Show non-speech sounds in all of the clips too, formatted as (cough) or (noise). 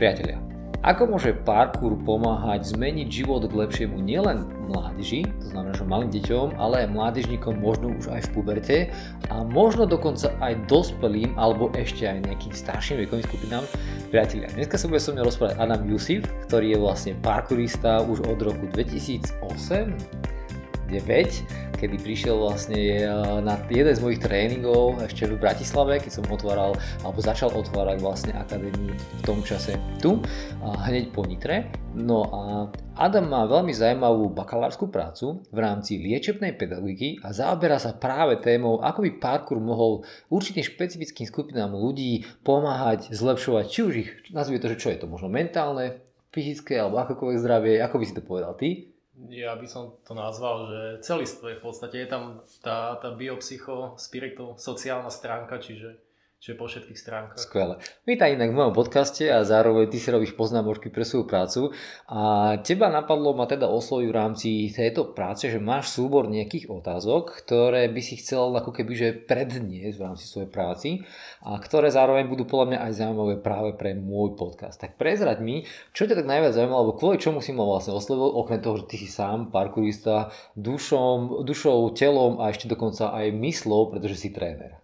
Priatelia, ako môže parkour pomáhať zmeniť život k lepšiemu nielen mládeži, to znamená, že malým deťom, ale aj mládežníkom, možno už aj v puberte a možno dokonca aj dospelým alebo ešte aj nejakým starším vekovým skupinám. Priatelia, dneska sa bude so mnou rozprávať Adam Jusif, ktorý je vlastne parkourista už od roku 2008 9, kedy prišiel vlastne eh, na jeden z mojich tréningov ešte v Bratislave, keď som otváral, alebo začal otvárať vlastne akadémiu v tom čase tu, hneď po Nitre. No a Adam má veľmi zaujímavú bakalárskú prácu v rámci liečebnej pedagogiky a zaoberá sa práve témou, ako by parkour mohol určitým špecifickým skupinám ľudí pomáhať zlepšovať, či už ich, nazvime to, že čo je to, možno mentálne, fyzické alebo akokoľvek zdravie, ako by si to povedal ty? Ja by som to nazval, že celistvé v podstate. Je tam tá, tá biopsycho, spirito, sociálna stránka, čiže Čiže po všetkých stránkach. Skvelé. Vítaj inak v mojom podcaste a zároveň ty si robíš poznámočky pre svoju prácu. A teba napadlo ma teda osloviť v rámci tejto práce, že máš súbor nejakých otázok, ktoré by si chcel ako keby že predniesť v rámci svojej práci a ktoré zároveň budú podľa mňa aj zaujímavé práve pre môj podcast. Tak prezrať mi, čo ťa tak najviac zaujímalo, alebo kvôli čomu si ma vlastne oslovil, okrem toho, že ty si sám parkourista dušom, dušou, telom a ešte dokonca aj myslou, pretože si tréner.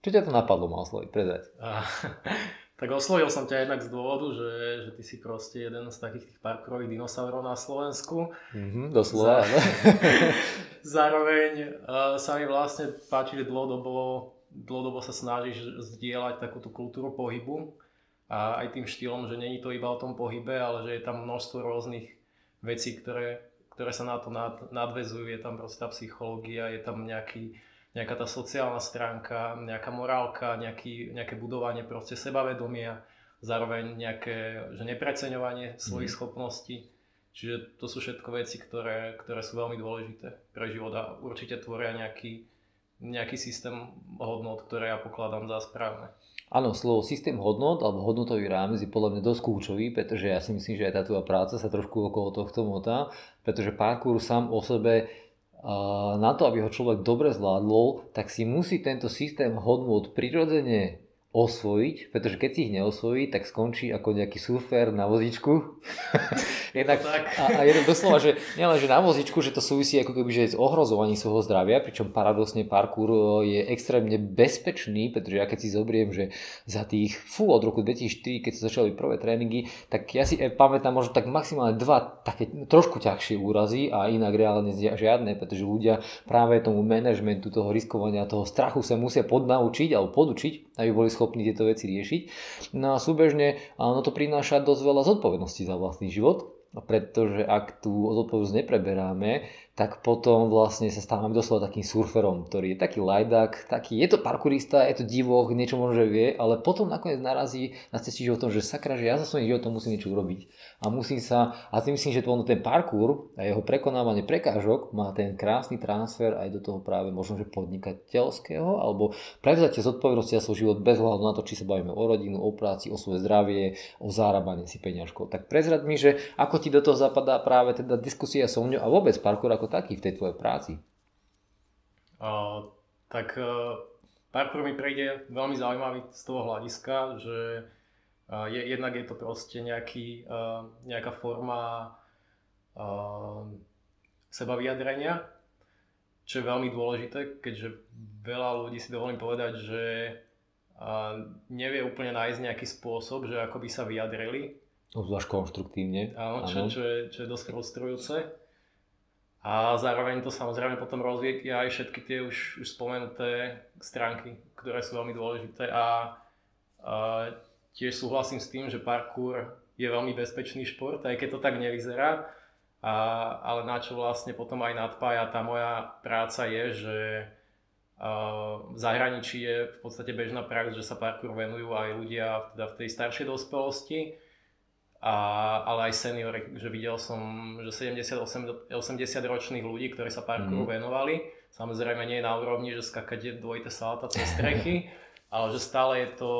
Čo ťa to napadlo ma osloviť? Prezrať. (laughs) tak oslovil som ťa jednak z dôvodu, že, že ty si proste jeden z takých tých parkrových dinosaurov na Slovensku. Mm-hmm, doslova. Zá... (laughs) Zároveň uh, sa mi vlastne páči, že dlhodobo, dlhodobo sa snažíš zdieľať takúto kultúru pohybu a aj tým štýlom, že není to iba o tom pohybe, ale že je tam množstvo rôznych vecí, ktoré, ktoré sa na to nad, nadvezujú. Je tam proste tá psychológia, je tam nejaký nejaká tá sociálna stránka, nejaká morálka, nejaký, nejaké budovanie proste sebavedomia, zároveň nejaké že nepreceňovanie svojich mm. schopností. Čiže to sú všetko veci, ktoré, ktoré sú veľmi dôležité pre život a určite tvoria nejaký, nejaký systém hodnot, ktoré ja pokladám za správne. Áno, slovo systém hodnot alebo hodnotový rámec je podľa mňa dosť kľúčový, pretože ja si myslím, že aj tá tvoja práca sa trošku okolo tohto motá, pretože parkour sám o sebe na to, aby ho človek dobre zvládol, tak si musí tento systém hodnot prirodzene osvojiť, pretože keď si ich neosvojí, tak skončí ako nejaký surfer na vozičku. (laughs) Jednak, a, a jeden doslova, že nielen, že na vozičku, že to súvisí ako keby že s ohrozovaním svojho zdravia, pričom paradosne parkour je extrémne bezpečný, pretože ja keď si zobriem, že za tých, fú, od roku 2004, keď sa začali prvé tréningy, tak ja si e, pamätám možno tak maximálne dva také trošku ťažšie úrazy a inak reálne žiadne, pretože ľudia práve tomu manažmentu, toho riskovania, toho strachu sa musia podnaučiť alebo podučiť, aby boli schopní tieto veci riešiť. No a súbežne no to prináša dosť veľa zodpovedností za vlastný život, pretože ak tú zodpovednosť nepreberáme, tak potom vlastne sa stávame doslova takým surferom, ktorý je taký lajdak, taký, je to parkourista, je to divoch, niečo možno, vie, ale potom nakoniec narazí na cestí životom, že sakra, že ja za svojím životom musím niečo urobiť. A musím sa, a tým myslím, že to ten parkour a jeho prekonávanie prekážok má ten krásny transfer aj do toho práve možno, že podnikateľského, alebo prevzatie zodpovednosti za svoj život bez hľadu na to, či sa bavíme o rodinu, o práci, o svoje zdravie, o zárábanie si peňažkov. Tak prezrad mi, že ako ti do toho zapadá práve teda diskusia so mňou a vôbec parkour ako taký v tej tvojej práci? Uh, tak uh, parkour mi prejde veľmi zaujímavý z toho hľadiska, že uh, je, jednak je to proste nejaký, uh, nejaká forma uh, seba vyjadrenia, čo je veľmi dôležité, keďže veľa ľudí si dovolím povedať, že uh, nevie úplne nájsť nejaký spôsob, že ako by sa vyjadrili. Obzvlášť konštruktívne. Áno, čo, čo, je, čo je dosť frustrujúce. A zároveň to samozrejme potom rozvíja aj všetky tie už, už spomenuté stránky, ktoré sú veľmi dôležité. A, a tiež súhlasím s tým, že parkour je veľmi bezpečný šport, aj keď to tak nevyzerá, a, ale na čo vlastne potom aj nadpája tá moja práca je, že v zahraničí je v podstate bežná prax, že sa parkour venujú aj ľudia teda v tej staršej dospelosti, a, ale aj seniory, že videl som, že 70-80 ročných ľudí, ktorí sa parkouru mm. venovali, samozrejme nie je na úrovni, že skakať dvojité salata cez strechy, (laughs) ale že stále je to,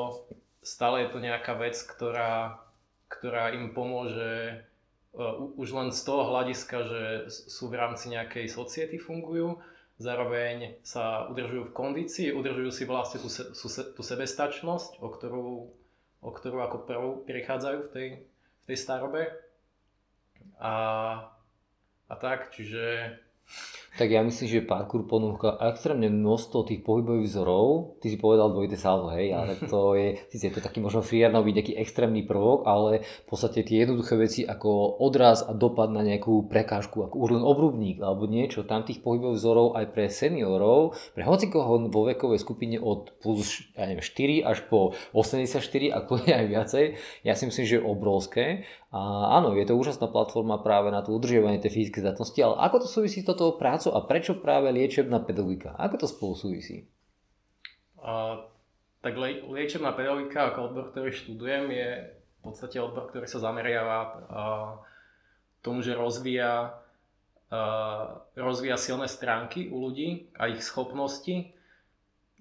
stále je to nejaká vec, ktorá, ktorá im pomôže uh, už len z toho hľadiska, že sú v rámci nejakej society fungujú, zároveň sa udržujú v kondícii, udržujú si vlastne tú, tú, tú sebestačnosť, o ktorú o ktorú ako prvú prichádzajú v tej, tej starobe. A, a tak, čiže tak ja myslím, že parkour ponúka extrémne množstvo tých pohybových vzorov. Ty si povedal dvojité salvo, hej, ale (laughs) to je, síce je to taký možno friarnový nejaký extrémny prvok, ale v podstate tie jednoduché veci ako odraz a dopad na nejakú prekážku, ako už len obrubník alebo niečo, tam tých pohybových vzorov aj pre seniorov, pre hocikoho vo vekovej skupine od plus ja neviem, 4 až po 84, ako je aj viacej, ja si myslím, že je obrovské a áno, je to úžasná platforma práve na to udržiavanie tej fyzickej zdatnosti, ale ako to súvisí s touto prácou a prečo práve liečebná pedagogika? Ako to spolu súvisí? A, tak liečebná pedagogika ako odbor, ktorý študujem, je v podstate odbor, ktorý sa zameriava a, tomu, že rozvíja, a, rozvíja silné stránky u ľudí a ich schopnosti.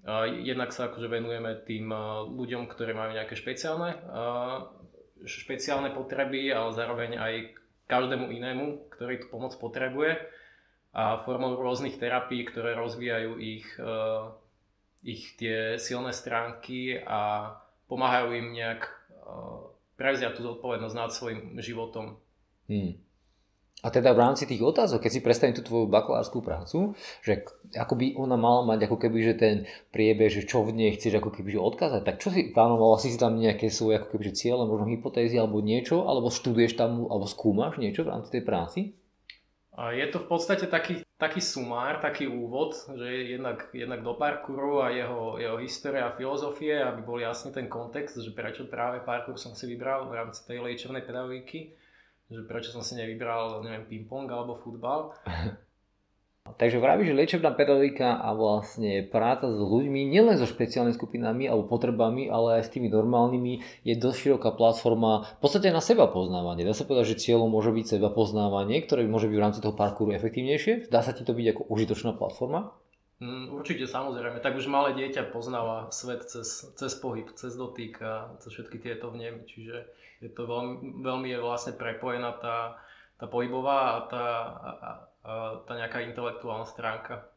A, jednak sa akože venujeme tým ľuďom, ktorí majú nejaké špeciálne špeciálne potreby, ale zároveň aj každému inému, ktorý tú pomoc potrebuje a formou rôznych terapií, ktoré rozvíjajú ich, eh, ich tie silné stránky a pomáhajú im nejak eh, prevziať tú zodpovednosť nad svojim životom. Hmm. A teda v rámci tých otázok, keď si predstavím tú tvoju bakalárskú prácu, že ako by ona mala mať ako keby, že ten priebeh, že čo v nej chceš ako keby odkázať, tak čo si plánovala, si tam nejaké svoje ako keby, že cieľe, možno hypotézy alebo niečo, alebo študuješ tam, alebo skúmaš niečo v rámci tej práci? Je to v podstate taký, taký sumár, taký úvod, že jednak, jednak do parkouru a jeho, jeho história a filozofie, aby bol jasný ten kontext, že prečo práve parkour som si vybral v rámci tej liečebnej pedagogiky že prečo som si nevybral, neviem, ping-pong alebo futbal. (laughs) Takže vravíš, že liečebná pedagogika a vlastne práca s ľuďmi, nielen so špeciálnymi skupinami alebo potrebami, ale aj s tými normálnymi, je dosť široká platforma v podstate na seba poznávanie. Dá sa povedať, že cieľom môže byť seba poznávanie, ktoré môže byť v rámci toho parkouru efektívnejšie. Dá sa ti to byť ako užitočná platforma? Mm, určite samozrejme, tak už malé dieťa poznáva svet cez, cez pohyb, cez dotyk a cez všetky tieto vnemy, čiže je to veľmi, veľmi je vlastne prepojená tá, tá pohybová a tá, a, a, tá nejaká intelektuálna stránka.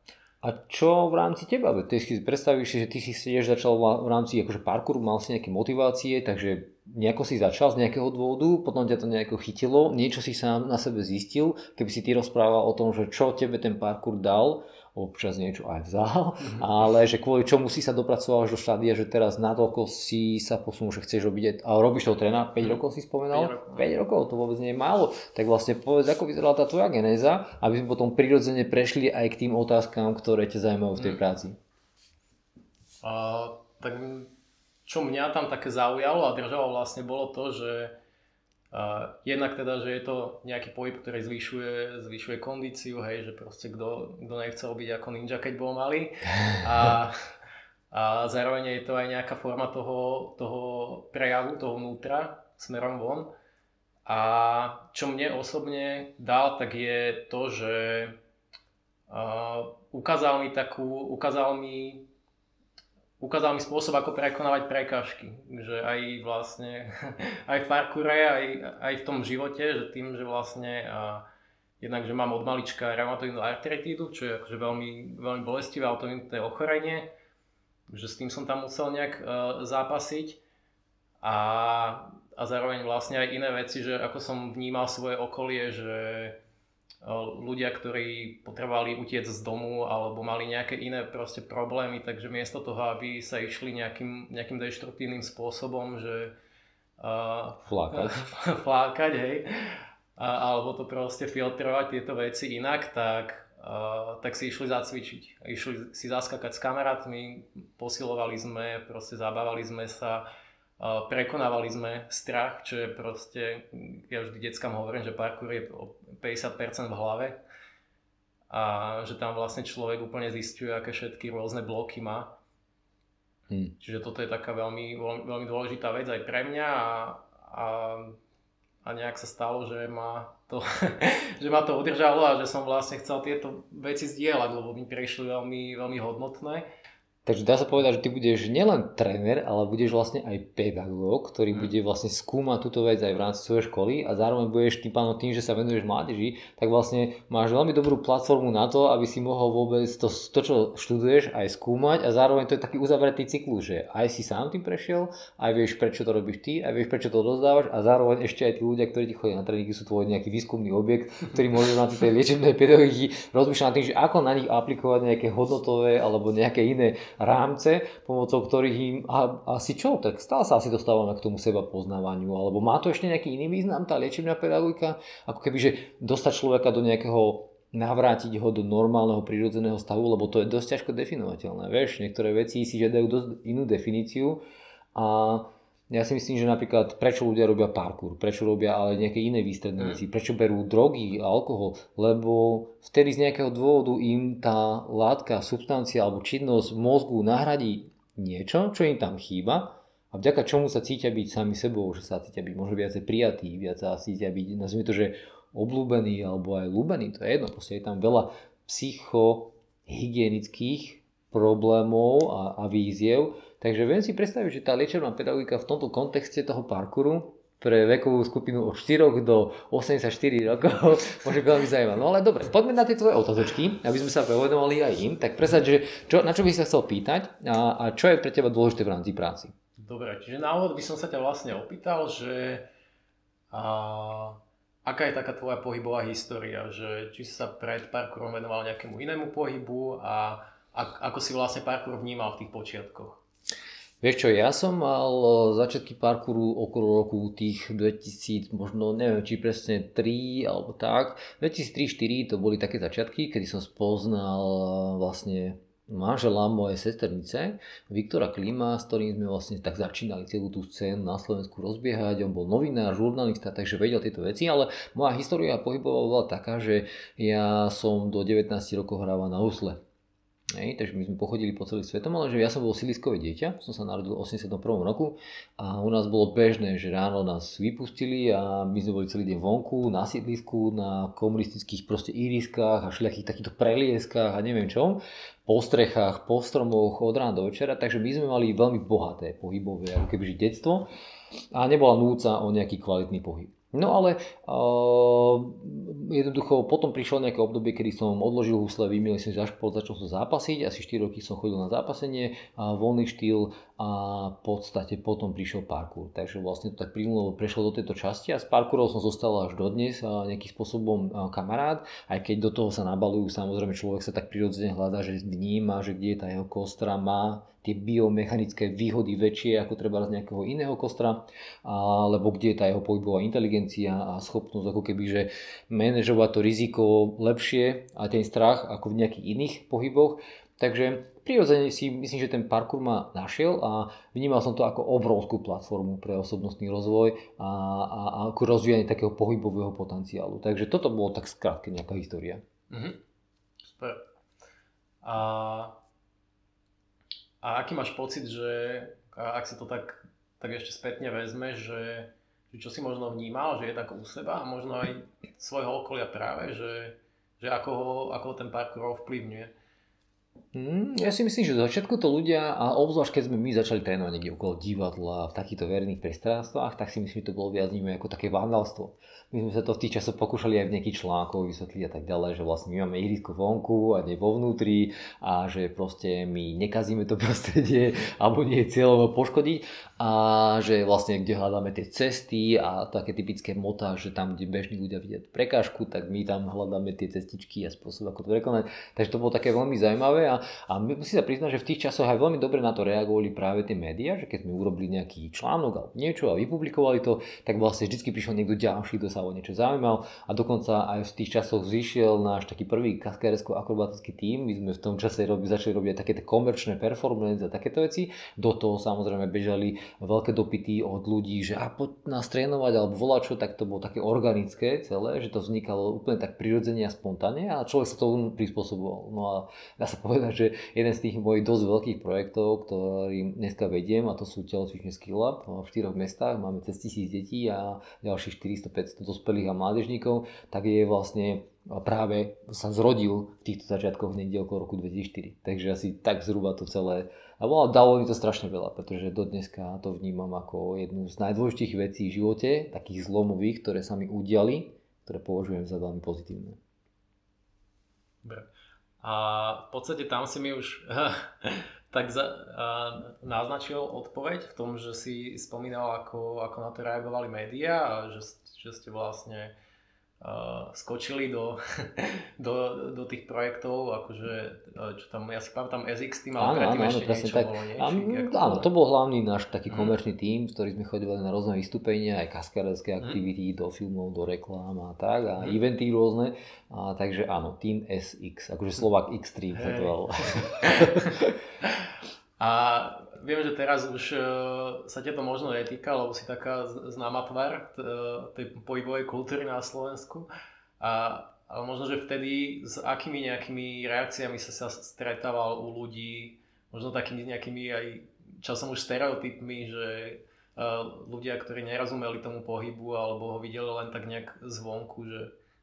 A čo v rámci teba? Ty si predstavíš, že ty si tiež začal v rámci akože parkouru, mal si nejaké motivácie, takže nejako si začal z nejakého dôvodu, potom ťa to nejako chytilo, niečo si sám na sebe zistil, keby si ty rozprával o tom, že čo tebe ten parkour dal, občas niečo aj vzal, mm-hmm. ale že kvôli čomu si sa dopracoval až do štádia, že teraz na toľko si sa posunul, že chceš robiť, a robíš toho tréna, 5 rokov si spomenal? 5 rokov. 5 rokov, to vôbec nie je málo. Tak vlastne povedz, ako vyzerala tá tvoja genéza, aby sme potom prirodzene prešli aj k tým otázkam, ktoré ťa zaujímajú v tej mhm. práci. Uh, tak čo mňa tam také zaujalo a držalo vlastne bolo to, že Uh, jednak teda, že je to nejaký pohyb, ktorý zvyšuje, zvyšuje kondíciu, hej, že proste kto, kto nechcel byť ako ninja, keď bol malý. (laughs) A, a zároveň je to aj nejaká forma toho, toho prejavu, toho vnútra smerom von. A čo mne osobne dal, tak je to, že uh, ukázal mi takú, ukázal mi ukázal mi spôsob, ako prekonávať prekážky. Že aj vlastne, (laughs) aj v parkoure, aj, aj v tom živote, že tým, že vlastne a, jednak, že mám od malička reumatoidnú artritídu, čo je akože veľmi, veľmi bolestivé autoimunitné ochorenie, že s tým som tam musel nejak uh, zápasiť a, a zároveň vlastne aj iné veci, že ako som vnímal svoje okolie, že ľudia, ktorí potrebovali utiec z domu alebo mali nejaké iné proste problémy, takže miesto toho, aby sa išli nejakým, nejakým deštruktívnym spôsobom, že uh, flákať. (laughs) flákať, hej, a, alebo to proste filtrovať tieto veci inak, tak, uh, tak si išli zacvičiť. Išli si zaskakať s kamarátmi, posilovali sme, proste zabávali sme sa, prekonávali sme strach, čo je proste, ja vždy deckám hovorím, že parkour je 50% v hlave a že tam vlastne človek úplne zistuje, aké všetky rôzne bloky má. Hmm. Čiže toto je taká veľmi, veľmi dôležitá vec aj pre mňa a, a, a nejak sa stalo, že ma, to, (laughs) že ma to udržalo a že som vlastne chcel tieto veci zdieľať, lebo mi prišli veľmi, veľmi hodnotné. Takže dá sa povedať, že ty budeš nielen tréner, ale budeš vlastne aj pedagóg, ktorý mm. bude vlastne skúmať túto vec aj v rámci svojej školy a zároveň budeš tým pánom tým, že sa venuješ mládeži, tak vlastne máš veľmi dobrú platformu na to, aby si mohol vôbec to, to čo študuješ, aj skúmať a zároveň to je taký uzavretý cyklus, že aj si sám tým prešiel, aj vieš, prečo to robíš ty, aj vieš, prečo to rozdávaš a zároveň ešte aj tí ľudia, ktorí ti chodia na tréningy, sú tvoj nejaký výskumný objekt, ktorý môže na tej liečebnej pedagógiky rozmýšľať nad tým, že ako na nich aplikovať nejaké hodnotové alebo nejaké iné rámce, pomocou ktorých im a, asi čo, tak stále sa asi dostávame k tomu seba poznávaniu, alebo má to ešte nejaký iný význam, tá liečebná pedagogika, ako keby, že dostať človeka do nejakého navrátiť ho do normálneho prírodzeného stavu, lebo to je dosť ťažko definovateľné. Vieš, niektoré veci si žiadajú dosť inú definíciu a ja si myslím, že napríklad prečo ľudia robia parkour, prečo robia ale nejaké iné výstredné mm. veci, prečo berú drogy a alkohol, lebo vtedy z nejakého dôvodu im tá látka, substancia alebo činnosť mozgu nahradí niečo, čo im tam chýba a vďaka čomu sa cítia byť sami sebou, že sa cítia byť možno viacej prijatí, viac sa cítia byť, nazvime to, že obľúbený alebo aj ľúbený, to je jedno, proste je tam veľa psychohygienických problémov a, a víziev, Takže viem si predstaviť, že tá liečebná pedagogika v tomto kontexte toho parkouru pre vekovú skupinu od 4 do 84 rokov (laughs) môže byť veľmi zaujímavá. No ale dobre, poďme na tie tvoje otázočky, aby sme sa povedomali aj im. Tak presať, že čo, na čo by sa chcel pýtať a, a čo je pre teba dôležité v rámci práci? Dobre, čiže na úvod by som sa ťa vlastne opýtal, že a, aká je taká tvoja pohybová história, že či si sa pred parkourom venoval nejakému inému pohybu a, a ako si vlastne parkour vnímal v tých počiatkoch? Vieš čo, ja som mal e, začiatky parkouru okolo roku tých 2000, možno neviem, či presne 3 alebo tak. 2003-2004 to boli také začiatky, kedy som spoznal e, vlastne manžela mojej sesternice, Viktora Klima, s ktorým sme vlastne tak začínali celú tú scénu na Slovensku rozbiehať. On bol novinár, žurnalista, takže vedel tieto veci, ale moja história pohybová bola taká, že ja som do 19 rokov hrával na usle. Hej, takže my sme pochodili po celým svetom, ale že ja som bol siliskové dieťa, som sa narodil v 81. roku a u nás bolo bežné, že ráno nás vypustili a my sme boli celý deň vonku, na sídlisku, na komunistických proste iriskách a všelijakých takýchto prelieskách a neviem čom, po strechách, po stromoch od rána do večera, takže my sme mali veľmi bohaté pohybové ako kebyže detstvo a nebola núca o nejaký kvalitný pohyb. No ale uh, jednoducho potom prišlo nejaké obdobie, kedy som odložil husle, vymiel som za šport, začal som zápasiť, asi 4 roky som chodil na zápasenie, a voľný štýl a v podstate potom prišiel parkour. Takže vlastne to tak plynulo prešlo do tejto časti a s parkourom som zostal až dodnes nejakým spôsobom kamarát, aj keď do toho sa nabalujú, samozrejme človek sa tak prirodzene hľadá, že vníma, že kde je tá jeho kostra, má tie biomechanické výhody väčšie ako treba z nejakého iného kostra, alebo kde je tá jeho pohybová inteligencia a schopnosť ako keby, že manažovať to riziko lepšie a ten strach ako v nejakých iných pohyboch. Takže prirodzene si myslím, že ten parkour ma našiel a vnímal som to ako obrovskú platformu pre osobnostný rozvoj a, a, a ako rozvíjanie takého pohybového potenciálu. Takže toto bolo tak skrátke nejaká história. Mm-hmm. Super. A a aký máš pocit, že ak si to tak, tak ešte spätne vezme, že, že čo si možno vnímal, že je tak u seba a možno aj svojho okolia práve, že, že ako, ho, ako ho ten parkour ovplyvňuje? Mm, ja si myslím, že z začiatku to ľudia, a obzvlášť keď sme my začali trénovať niekde okolo divadla, v takýchto verejných priestranstvách, tak si myslím, že to bolo viac nimi ako také vandalstvo. My sme sa to v tých časoch pokúšali aj v nejakých článkoch vysvetliť a tak ďalej, že vlastne my máme ihrisko vonku a nie vo vnútri a že proste my nekazíme to (laughs) prostredie alebo nie je cieľovo poškodiť a že vlastne kde hľadáme tie cesty a také typické motá, že tam, kde bežní ľudia vidia prekážku, tak my tam hľadáme tie cestičky a spôsob, ako to prekonať. Takže to bolo také veľmi zaujímavé a a musím sa priznať, že v tých časoch aj veľmi dobre na to reagovali práve tie médiá, že keď sme urobili nejaký článok alebo niečo a vypublikovali to, tak vlastne vždy prišiel niekto ďalší, kto sa o niečo zaujímal a dokonca aj v tých časoch zišiel náš taký prvý kaskérsko-akrobatický tím. My sme v tom čase robi, začali robiť také komerčné performance a takéto veci. Do toho samozrejme bežali veľké dopity od ľudí, že a poď nás trénovať alebo volať čo, tak to bolo také organické celé, že to vznikalo úplne tak prirodzene a spontánne a človek sa tomu prispôsoboval. No a dá sa povedať, že jeden z tých mojich dosť veľkých projektov, ktorý dneska vediem, a to sú telocvične Skill Lab v štyroch mestách, máme cez tisíc detí a ďalších 400-500 dospelých a mládežníkov, tak je vlastne práve sa zrodil v týchto začiatkoch niekde okolo roku 2004. Takže asi tak zhruba to celé. A dalo mi to strašne veľa, pretože do dneska to vnímam ako jednu z najdôležitejších vecí v živote, takých zlomových, ktoré sa mi udiali, ktoré považujem za veľmi pozitívne. A v podstate tam si mi už (laughs) tak za, a, naznačil odpoveď v tom, že si spomínal, ako, ako na to reagovali médiá a že, že ste vlastne skočili do, (laughs) do, do tých projektov, akože, čo tam, ja si pamätám SX tým, ale predtým áno, ešte áno, niečo tak. bolo niečo, áno, áno, to bol hlavný náš taký mhm. komerčný tím, s ktorým sme chodili na rôzne vystúpenia, aj kaskárske mhm. aktivity, mm. do filmov, do reklám a tak, a mm. eventy rôzne. A, takže áno, tým SX, akože Slovak X3 sa to (laughs) (laughs) A viem, že teraz už uh, sa ťa možno netýka, lebo si taká známa tvar t- tej pohybovej kultúry na Slovensku. A, ale možno, že vtedy s akými nejakými reakciami sa sa stretával u ľudí, možno takými nejakými aj časom už stereotypmi, že uh, ľudia, ktorí nerozumeli tomu pohybu alebo ho videli len tak nejak zvonku, že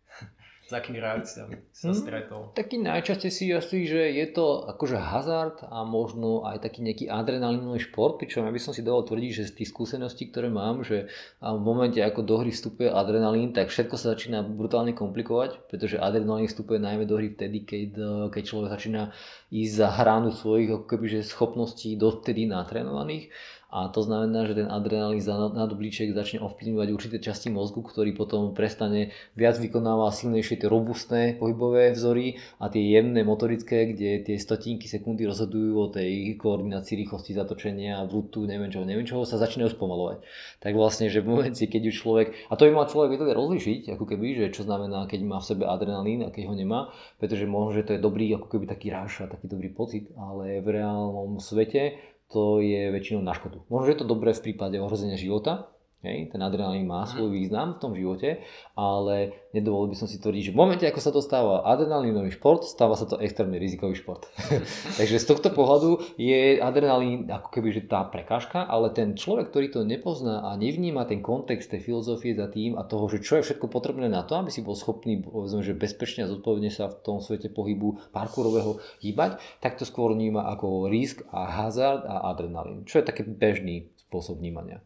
(laughs) s akými reakciami sa hmm, stretol? Hmm, taký najčastejší si asi, že je to akože hazard a možno aj taký nejaký adrenalinový šport, pričom ja by som si dal tvrdiť, že z tých skúseností, ktoré mám, že v momente ako do hry vstupuje adrenalín, tak všetko sa začína brutálne komplikovať, pretože adrenalín vstupuje najmä do hry vtedy, keď, keď človek začína ísť za hránu svojich ako kebyže schopností dovtedy natrénovaných a to znamená, že ten adrenalín nad obliček začne ovplyvňovať určité časti mozgu, ktorý potom prestane viac vykonáva silnejšie tie robustné pohybové vzory a tie jemné motorické, kde tie stotinky sekundy rozhodujú o tej koordinácii rýchlosti zatočenia, vrútu, neviem čoho, neviem čoho, sa začínajú spomalovať. Tak vlastne, že v momente, keď už človek, a to by mal človek vedieť rozlišiť, ako keby, že čo znamená, keď má v sebe adrenalín a keď ho nemá, pretože možno, že to je dobrý, ako keby taký ráš a taký dobrý pocit, ale v reálnom svete to je väčšinou na škodu. Možno, že je to dobré v prípade ohrozenia života, Hej, ten adrenalín má svoj mhm. význam v tom živote, ale nedovolil by som si tvrdiť, že v momente, ako sa to stáva adrenalínový šport, stáva sa to extrémne rizikový šport. (laughs) Takže z tohto pohľadu je adrenalín ako keby že tá prekážka, ale ten človek, ktorý to nepozná a nevníma ten kontext tej filozofie za tým a toho, že čo je všetko potrebné na to, aby si bol schopný povedzme, že bezpečne a zodpovedne sa v tom svete pohybu parkourového hýbať, tak to skôr vníma ako risk a hazard a adrenalín, čo je taký bežný spôsob vnímania.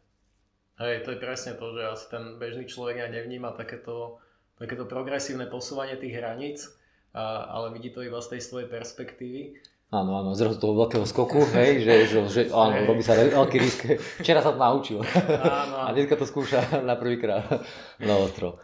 Hej, to je presne to, že asi ten bežný človek aj nevníma takéto, takéto progresívne posúvanie tých hraníc, a, ale vidí to iba z tej svojej perspektívy. Áno, áno, zrazu toho veľkého skoku, (laughs) hej, že, že, že áno, hej. robí sa veľký risk. Včera sa to naučil. Áno. A dneska to skúša (laughs) na prvýkrát na ostro.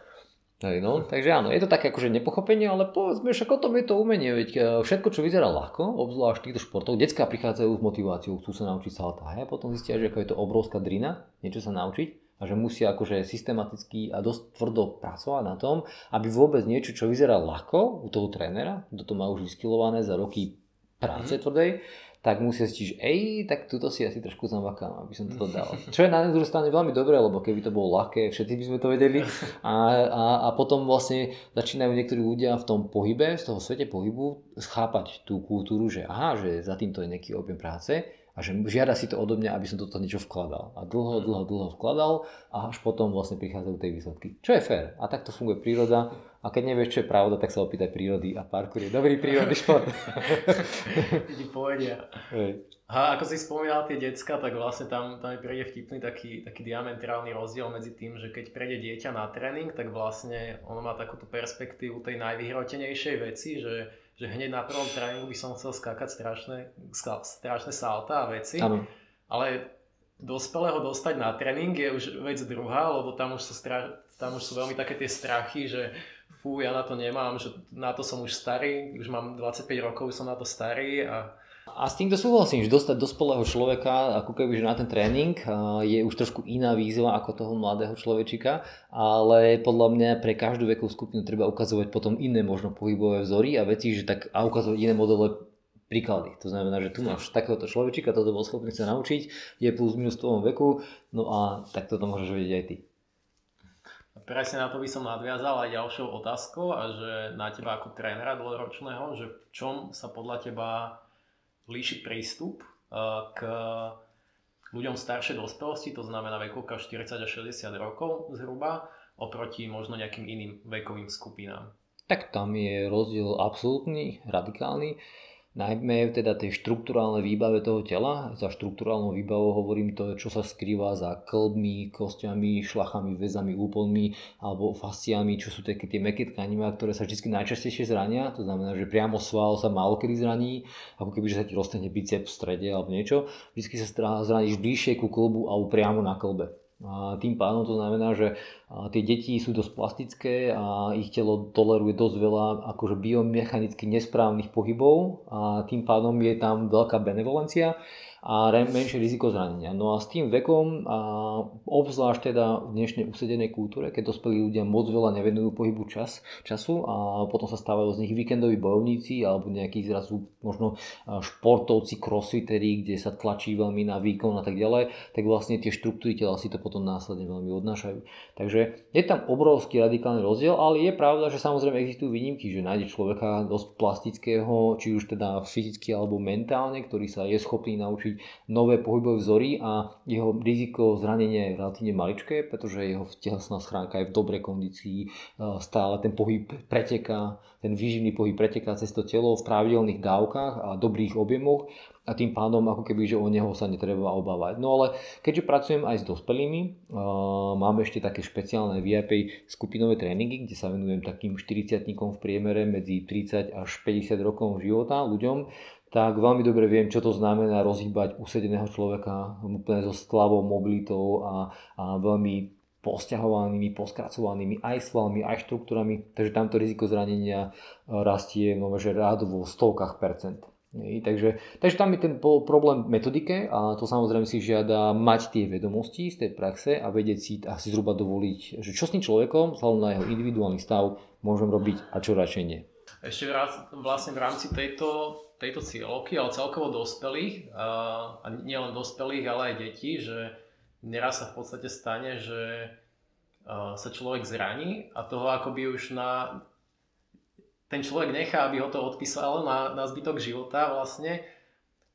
Hej, no, takže áno, je to také akože nepochopenie, ale povedzme, však o tom je to umenie, veď e, všetko, čo vyzerá ľahko, obzvlášť týchto športov, detská prichádzajú s motiváciou, chcú sa naučiť salta, hej, potom zistia, že ako je to obrovská drina, niečo sa naučiť a že musia akože systematicky a dosť tvrdo pracovať na tom, aby vôbec niečo, čo vyzerá ľahko u toho trénera, kto to má už vyskilované za roky práce mm. tvrdej, tak musia zistiť, že ej, tak túto si asi trošku zamakám, aby som to dal. (laughs) Čo je na druhej strane veľmi dobré, lebo keby to bolo ľahké, všetci by sme to vedeli. A, a, a potom vlastne začínajú niektorí ľudia v tom pohybe, z toho svete pohybu, schápať tú kultúru, že aha, že za týmto je nejaký objem práce a že žiada si to odo mňa, aby som toto niečo vkladal. A dlho, dlho, dlho vkladal a až potom vlastne prichádzajú tej výsledky. Čo je fér. A takto funguje príroda. A keď nevieš, čo je pravda, tak sa opýtaj prírody a parkour je dobrý prírodný šport. Ti povedia. A ako si spomínal tie decka, tak vlastne tam, tam je príde vtipný taký, taký diametrálny rozdiel medzi tým, že keď prejde dieťa na tréning, tak vlastne ono má takúto perspektívu tej najvyhrotenejšej veci, že že hneď na prvom tréningu by som chcel skákať strašné, strašné salta a veci. Ano. Ale dospelého dostať na tréning je už vec druhá, lebo tam už sú, stra- tam už sú veľmi také tie strachy, že fú, ja na to nemám, že na to som už starý, už mám 25 rokov, som na to starý a a s týmto súhlasím, že dostať dospelého človeka ako keby že na ten tréning je už trošku iná výzva ako toho mladého človečika, ale podľa mňa pre každú vekovú skupinu treba ukazovať potom iné možno pohybové vzory a veci, že tak a ukazovať iné modele príklady. To znamená, že tu máš takéhoto človečika, toto bol schopný sa naučiť, je plus minus v tvojom veku, no a takto to môžeš vedieť aj ty. Presne na to by som nadviazal aj ďalšou otázkou a že na teba ako trénera dlhoročného, že v čom sa podľa teba líši prístup k ľuďom staršej dospelosti, to znamená vekovka 40 až 60 rokov zhruba, oproti možno nejakým iným vekovým skupinám. Tak tam je rozdiel absolútny, radikálny najmä teda tej štruktúrálnej výbave toho tela. Za štruktúrálnou výbavou hovorím to, čo sa skrýva za klbmi, kostiami, šlachami, väzami, úplnmi alebo fasciami, čo sú také tie meké tkanivá, ktoré sa vždy najčastejšie zrania. To znamená, že priamo sval sa málo kedy zraní, ako keby že sa ti roztahne bicep v strede alebo niečo. Vždy sa zraníš bližšie ku klbu alebo priamo na klbe. A tým pádom to znamená, že tie deti sú dosť plastické a ich telo toleruje dosť veľa akože biomechanicky nesprávnych pohybov a tým pádom je tam veľká benevolencia a menšie riziko zranenia. No a s tým vekom, a obzvlášť teda v dnešnej usedenej kultúre, keď dospelí ľudia moc veľa nevenujú pohybu čas, času a potom sa stávajú z nich víkendoví bojovníci alebo nejakí zrazu možno športovci, crossfitery, kde sa tlačí veľmi na výkon a tak ďalej, tak vlastne tie štruktúry tela si to potom následne veľmi odnášajú. Takže je tam obrovský radikálny rozdiel, ale je pravda, že samozrejme existujú výnimky, že nájde človeka dosť plastického, či už teda fyzicky alebo mentálne, ktorý sa je schopný naučiť využiť nové pohybové vzory a jeho riziko zranenia je relatívne maličké, pretože jeho telesná schránka je v dobrej kondícii, stále ten pohyb preteká, ten výživný pohyb preteká cez to telo v pravidelných dávkach a dobrých objemoch a tým pádom ako keby, že o neho sa netreba obávať. No ale keďže pracujem aj s dospelými, uh, máme ešte také špeciálne VIP skupinové tréningy, kde sa venujem takým 40 v priemere medzi 30 až 50 rokov života ľuďom, tak veľmi dobre viem, čo to znamená rozhýbať usedeného človeka úplne so sklavou, mobilitou a, a veľmi posťahovanými, poskracovanými aj svalmi, aj štruktúrami, takže tamto riziko zranenia e, rastie no, že rád vo stovkách percent. takže, takže tam je ten problém metodike a to samozrejme si žiada mať tie vedomosti z tej praxe a vedieť si asi zhruba dovoliť, že čo s tým človekom, vzhľadom na jeho individuálny stav, môžem robiť a čo radšej nie. Ešte vlastne v rámci tejto tejto cieľovky, ale celkovo dospelých, a nielen dospelých, ale aj detí, že neraz sa v podstate stane, že sa človek zraní a toho akoby už na... Ten človek nechá, aby ho to odpísalo na, na zbytok života vlastne.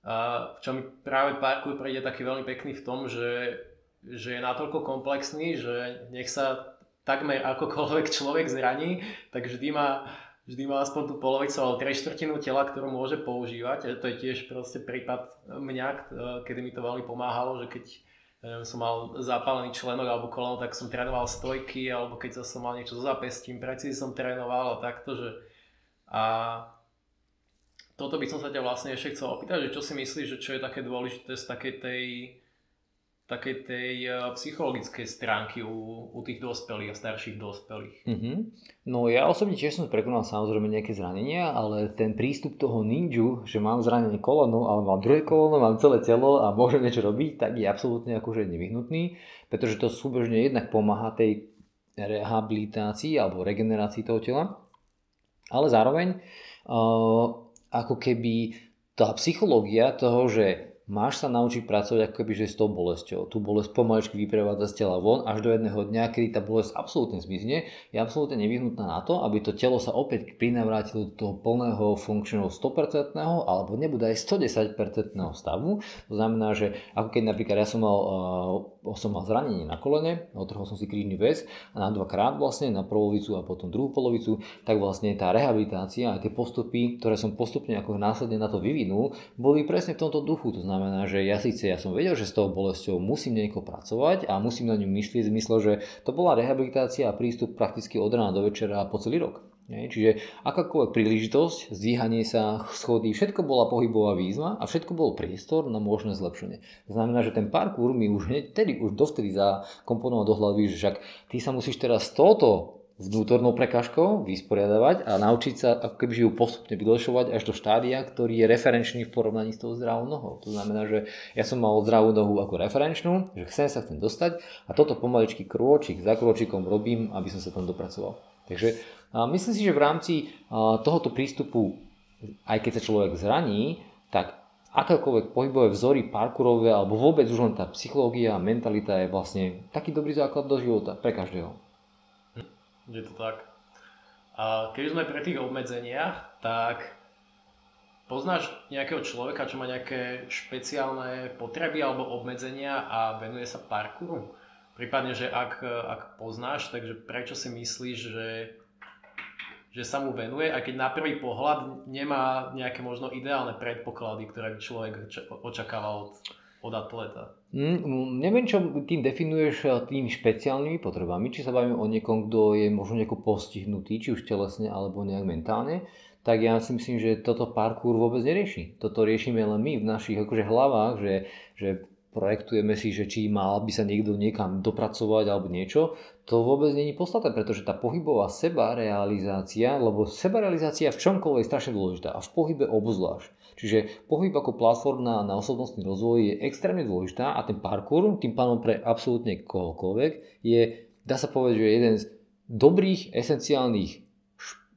A čo mi práve parkour prejde taký veľmi pekný v tom, že, že je natoľko komplexný, že nech sa takmer akokoľvek človek zraní, tak vždy má vždy má aspoň tú polovicu alebo tri štvrtinu tela, ktorú môže používať. A to je tiež proste prípad mňa, kedy mi to veľmi pomáhalo, že keď neviem, som mal zapálený členok alebo koleno, tak som trénoval stojky, alebo keď som mal niečo so zapestím, precízi som trénoval a takto, že a toto by som sa ťa vlastne ešte chcel opýtať, že čo si myslíš, že čo je také dôležité z takej tej takej tej eh, psychologickej stránky u, u tých dospelých a starších dospelých. Mm-hmm. No ja osobne tiež som prekonal samozrejme nejaké zranenia, ale ten prístup toho ninju, že mám zranenie koleno, ale mám druhé koleno, mám celé telo a môžem niečo robiť, tak je absolútne akože nevyhnutný, pretože to súbežne jednak pomáha tej rehabilitácii alebo regenerácii toho tela, ale zároveň uh, ako keby tá psychológia toho, že máš sa naučiť pracovať ako keby s tou bolesťou. Tú bolesť pomaličky vyprevádza z tela von až do jedného dňa, kedy tá bolesť absolútne zmizne, je absolútne nevyhnutná na to, aby to telo sa opäť prinavrátilo do toho plného funkčného 100% alebo nebude aj 110% stavu. To znamená, že ako keď napríklad ja som mal, uh, som mal zranenie na kolene, otrhol som si krížny väz a na dvakrát vlastne, na polovicu a potom druhú polovicu, tak vlastne tá rehabilitácia a tie postupy, ktoré som postupne ako následne na to vyvinul, boli presne v tomto duchu. To znamená, že ja síce ja som vedel, že s tou bolesťou musím nejako pracovať a musím na ňu myslieť v zmysle, že to bola rehabilitácia a prístup prakticky od rána do večera po celý rok. Čiže akákoľvek príležitosť, zdvíhanie sa, schody, všetko bola pohybová výzva a všetko bol priestor na možné zlepšenie. To znamená, že ten parkour mi už hneď tedy, už dovtedy zakomponoval do hlavy, že však ty sa musíš teraz z tohoto vnútornou prekážkou vysporiadavať a naučiť sa ako keby ju postupne vylepšovať až do štádia, ktorý je referenčný v porovnaní s tou zdravou nohou. To znamená, že ja som mal zdravú nohu ako referenčnú, že chcem sa chcem dostať a toto pomaličky krôčik za krôčikom robím, aby som sa tam dopracoval. Takže myslím si, že v rámci tohoto prístupu, aj keď sa človek zraní, tak akékoľvek pohybové vzory, parkourové alebo vôbec už len tá psychológia a mentalita je vlastne taký dobrý základ do života pre každého. je to tak. A keď sme pri tých obmedzeniach, tak poznáš nejakého človeka, čo má nejaké špeciálne potreby alebo obmedzenia a venuje sa parkouru? Prípadne, že ak, ak poznáš, takže prečo si myslíš, že, že sa mu venuje, aj keď na prvý pohľad nemá nejaké možno ideálne predpoklady, ktoré by človek očakával od, od atleta? Mm, neviem, čo tým definuješ eh, tými špeciálnymi potrebami, či sa bavíme o niekom, kto je možno nejako postihnutý, či už telesne alebo nejak mentálne, tak ja si myslím, že toto parkour vôbec nerieši. Toto riešime len my v našich akože hlavách, že, že projektujeme si, že či mal by sa niekto niekam dopracovať alebo niečo, to vôbec není podstatné, pretože tá pohybová sebarealizácia, lebo sebarealizácia v čomkoľvek je strašne dôležitá a v pohybe obzvlášť. Čiže pohyb ako platforma na, osobnostný rozvoj je extrémne dôležitá a ten parkour, tým pánom pre absolútne kohokoľvek, je, dá sa povedať, že jeden z dobrých, esenciálnych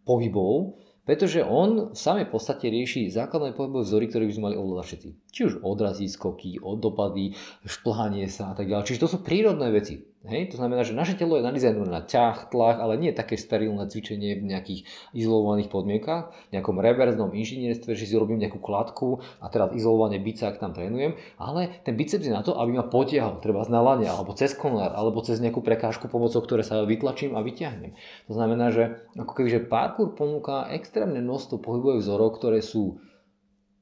pohybov, pretože on v samej podstate rieši základné pohybové vzory, ktoré by sme mali ovládať všetci. Či už odrazy, skoky, dopady, šplhanie sa a tak ďalej. Čiže to sú prírodné veci. Hej? To znamená, že naše telo je nadizajnované na ťah, tlak, ale nie také sterilné cvičenie v nejakých izolovaných podmienkach, v nejakom reverznom inžinierstve, že si robím nejakú kladku a teraz izolované bicák tam trénujem, ale ten biceps je na to, aby ma potiahol, treba z nalania, alebo cez konár, alebo cez nejakú prekážku pomocou, ktoré sa vytlačím a vyťahnem. To znamená, že ako keby, že parkour ponúka extrémne množstvo pohybových vzorov, ktoré sú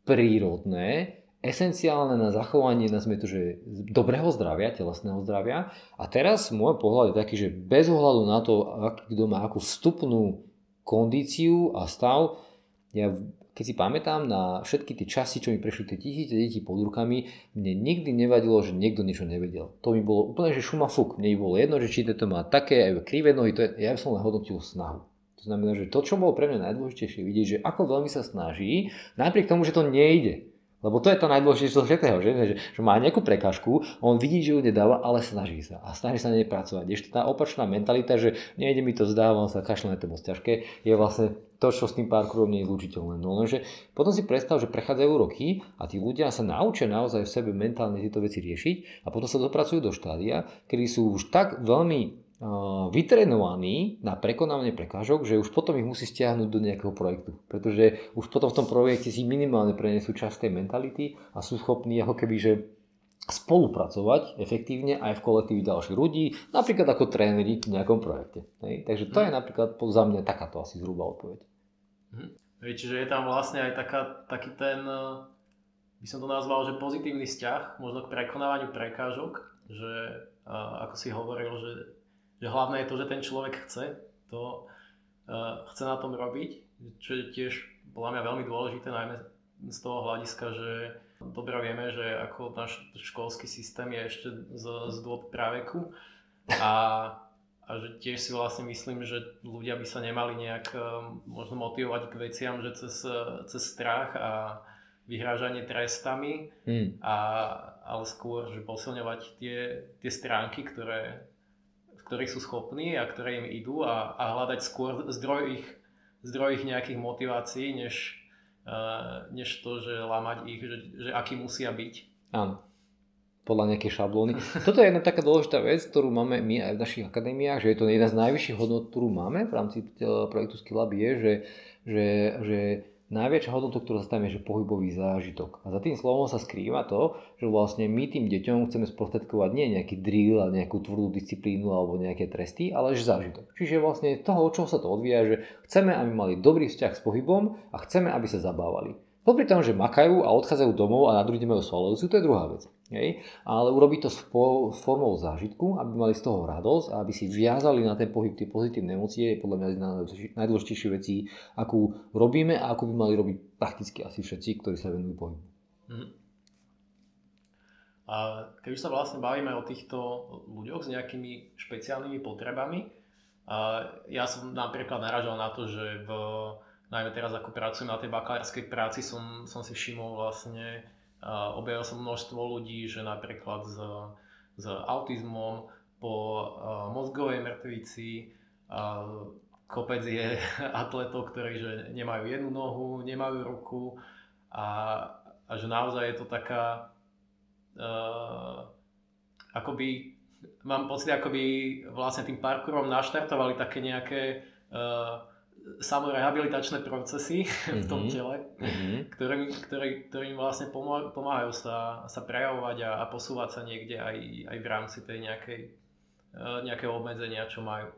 prírodné, esenciálne na zachovanie, nazme to, že dobrého zdravia, telesného zdravia. A teraz môj pohľad je taký, že bez ohľadu na to, aký kto má akú vstupnú kondíciu a stav, ja keď si pamätám na všetky tie časy, čo mi prešli tie tisíce detí pod rukami, mne nikdy nevadilo, že niekto niečo nevedel. To mi bolo úplne, že šuma fuk. Mne bolo jedno, že či to má také krivé nohy, to je, ja som len hodnotil snahu. To znamená, že to, čo bolo pre mňa najdôležitejšie vidieť, že ako veľmi sa snaží, napriek tomu, že to nejde. Lebo to je to najdôležitejšie všetkého, že, že, že má nejakú prekážku, on vidí, že ju nedáva, ale snaží sa a snaží sa nej pracovať. Ešte tá opačná mentalita, že nejde mi to zdávam sa, kašľané to moc ťažké, je vlastne to, čo s tým parkourom nie je zlučiteľné. No lenže potom si predstav, že prechádzajú roky a tí ľudia sa naučia naozaj v sebe mentálne tieto veci riešiť a potom sa dopracujú do štádia, kedy sú už tak veľmi vytrenovaní na prekonávanie prekážok, že už potom ich musí stiahnuť do nejakého projektu. Pretože už potom v tom projekte si minimálne prenesú časť tej mentality a sú schopní ako keby, že spolupracovať efektívne aj v kolektívi ďalších ľudí, napríklad ako tréneri v nejakom projekte. Hej? Takže to je mhm. napríklad za mňa takáto asi zhruba odpoveď. Mhm. Čiže je tam vlastne aj taká, taký ten, by som to nazval, že pozitívny vzťah možno k prekonávaniu prekážok, že ako si hovoril, že že hlavné je to, že ten človek chce to, uh, chce na tom robiť, čo je tiež podľa mňa veľmi dôležité, najmä z toho hľadiska, že dobre vieme, že ako náš školský systém je ešte z, z dôb praveku a, a že tiež si vlastne myslím, že ľudia by sa nemali nejak um, možno motivovať k veciam, že cez, cez strach a vyhrážanie trestami, hmm. a, ale skôr, že posilňovať tie, tie stránky, ktoré, ktorých sú schopní a ktoré im idú a, a hľadať skôr zdroj ich, zdroj ich nejakých motivácií, než, uh, než to, že lamať ich, že, že akí musia byť. Áno podľa nejakej šablóny. Toto je jedna taká dôležitá vec, ktorú máme my aj v našich akadémiách, že je to jedna z najvyšších hodnot, ktorú máme v rámci e, projektu Skillab je, že, že, že najväčšia hodnota, ktorú zastavíme, je že pohybový zážitok. A za tým slovom sa skrýva to, že vlastne my tým deťom chceme sprostredkovať nie nejaký drill a nejakú tvrdú disciplínu alebo nejaké tresty, ale že zážitok. Čiže vlastne toho, čo sa to odvíja, že chceme, aby mali dobrý vzťah s pohybom a chceme, aby sa zabávali. Popri tom, že makajú a odchádzajú domov a na druhý deň majú svalujúcu, to je druhá vec. Hej? Ale urobiť to formou zážitku, aby mali z toho radosť a aby si viazali na ten pohyb tie pozitívne emócie, je podľa mňa jedna z najdôležitejších vecí, akú robíme a akú by mali robiť prakticky asi všetci, ktorí sa venujú pohybu. Mm. A keď už sa vlastne bavíme o týchto ľuďoch s nejakými špeciálnymi potrebami, ja som napríklad naražal na to, že v najmä teraz ako pracujem na tej bakalárskej práci som, som si všimol vlastne, objavil som množstvo ľudí, že napríklad s, s autizmom po mozgovej mŕtvici, kopec je (laughs) atletov, ktorí že nemajú jednu nohu, nemajú ruku a, a že naozaj je to taká uh, akoby mám pocit, ako by vlastne tým parkourom naštartovali také nejaké uh, samorehabilitačné procesy mm-hmm. (laughs) v tom mhm. tele, mm-hmm. ktorým, ktorý, ktorým vlastne pomáhajú sa, sa prejavovať a, a posúvať sa niekde aj, aj v rámci tej nejakej, uh, nejakého obmedzenia, čo majú.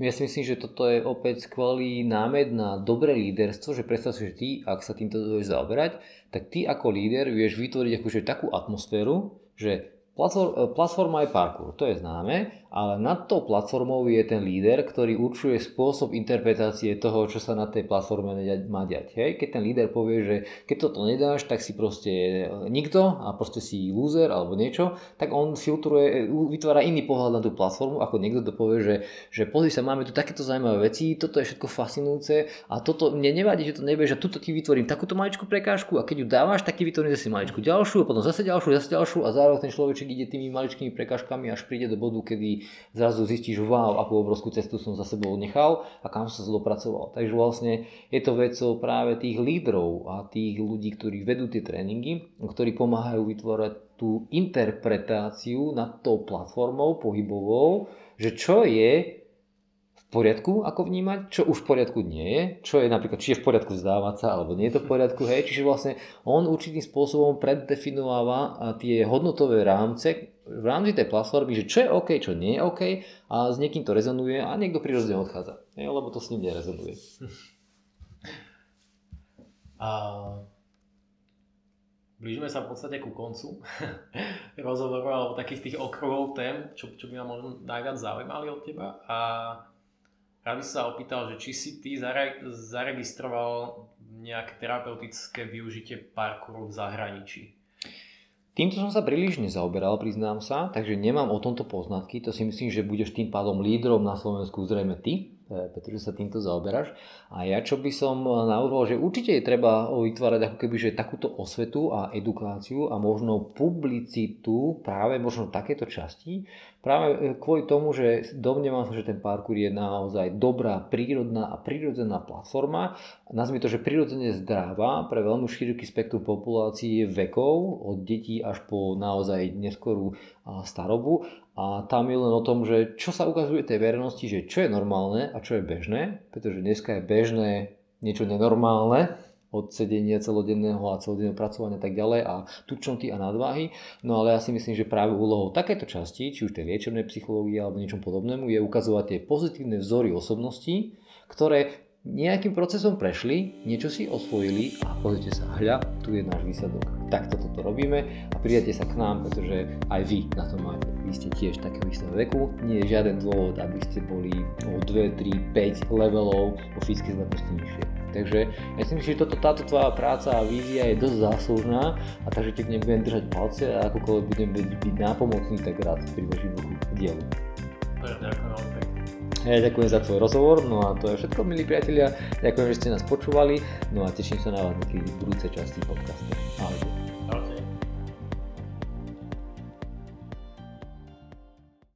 Ja si myslím, že toto je opäť skvelý námed na dobré líderstvo, že predstav si, že ty, ak sa týmto budeš zaoberať, tak ty ako líder vieš vytvoriť akože takú atmosféru, že platforma je parkour, to je známe, ale nad tou platformou je ten líder, ktorý určuje spôsob interpretácie toho, čo sa na tej platforme má diať. Hej? Keď ten líder povie, že keď toto nedáš, tak si proste nikto a proste si loser alebo niečo, tak on filtruje, vytvára iný pohľad na tú platformu, ako niekto to povie, že, že pozri sa, máme tu takéto zaujímavé veci, toto je všetko fascinujúce a toto mne nevadí, že to nevieš, že tuto ti vytvorím takúto maličkú prekážku a keď ju dávaš, tak ti vytvorím zase maličku ďalšiu, a potom zase ďalšiu, zase ďalšiu a zároveň ten človeček ide tými maličkými prekážkami až príde do bodu, kedy zrazu zistíš, wow, akú obrovskú cestu som za sebou nechal a kam som sa dopracoval. Takže vlastne je to vecou práve tých lídrov a tých ľudí, ktorí vedú tie tréningy, ktorí pomáhajú vytvárať tú interpretáciu nad tou platformou pohybovou, že čo je poriadku, ako vnímať, čo už v poriadku nie je, čo je napríklad, či je v poriadku vzdávať sa, alebo nie je to v poriadku, hej, čiže vlastne on určitým spôsobom predefinúva tie hodnotové rámce v rámci tej platformy, že čo je OK, čo nie je OK a s niekým to rezonuje a niekto prirodzene odchádza, hej, lebo to s ním nerezonuje. A blížime sa v podstate ku koncu (laughs) rozhovoru alebo takých tých okruhov tém, čo, čo by ma možno najviac zaujímali od teba. A Rád by sa opýtal, že či si ty zare- zaregistroval nejaké terapeutické využitie parkouru v zahraničí? Týmto som sa príliš nezaoberal, priznám sa, takže nemám o tomto poznatky. To si myslím, že budeš tým pádom lídrom na Slovensku zrejme ty, e, pretože sa týmto zaoberáš. A ja čo by som navrhol, že určite je treba vytvárať ako keby že takúto osvetu a edukáciu a možno publicitu práve možno takéto časti, Práve e, kvôli tomu, že domnievam sa, že ten parkour je naozaj dobrá, prírodná a prírodzená platforma. Nazvime to, že prírodzene zdravá pre veľmi široký spektrum populácií vekov, od detí až po naozaj neskorú starobu. A tam je len o tom, že čo sa ukazuje tej verejnosti, že čo je normálne a čo je bežné, pretože dneska je bežné niečo nenormálne, od sedenia celodenného a celodenného pracovania a tak ďalej a tučnoty a nadváhy. No ale ja si myslím, že práve úlohou takéto časti, či už tej liečebnej psychológie alebo niečom podobnému, je ukazovať tie pozitívne vzory osobností, ktoré nejakým procesom prešli, niečo si osvojili a pozrite sa, hľa, tu je náš výsledok. Takto toto robíme a pridajte sa k nám, pretože aj vy na to máte. Vy ste tiež takého istého veku, nie je žiaden dôvod, aby ste boli o 2, 3, 5 levelov o fyzické zdatnosti nižšie. Takže ja si myslím, že toto, táto tvoja práca a vízia je dosť záslužná a takže ti nebudem držať palce a akokoľvek budem byť, byť nápomocný, tak rád priložím ruku k dielu. Ďakujem Ja ďakujem za tvoj rozhovor, no a to je všetko, milí priatelia. Ďakujem, že ste nás počúvali, no a teším sa na vás v budúcej časti podcastu. Ahojte.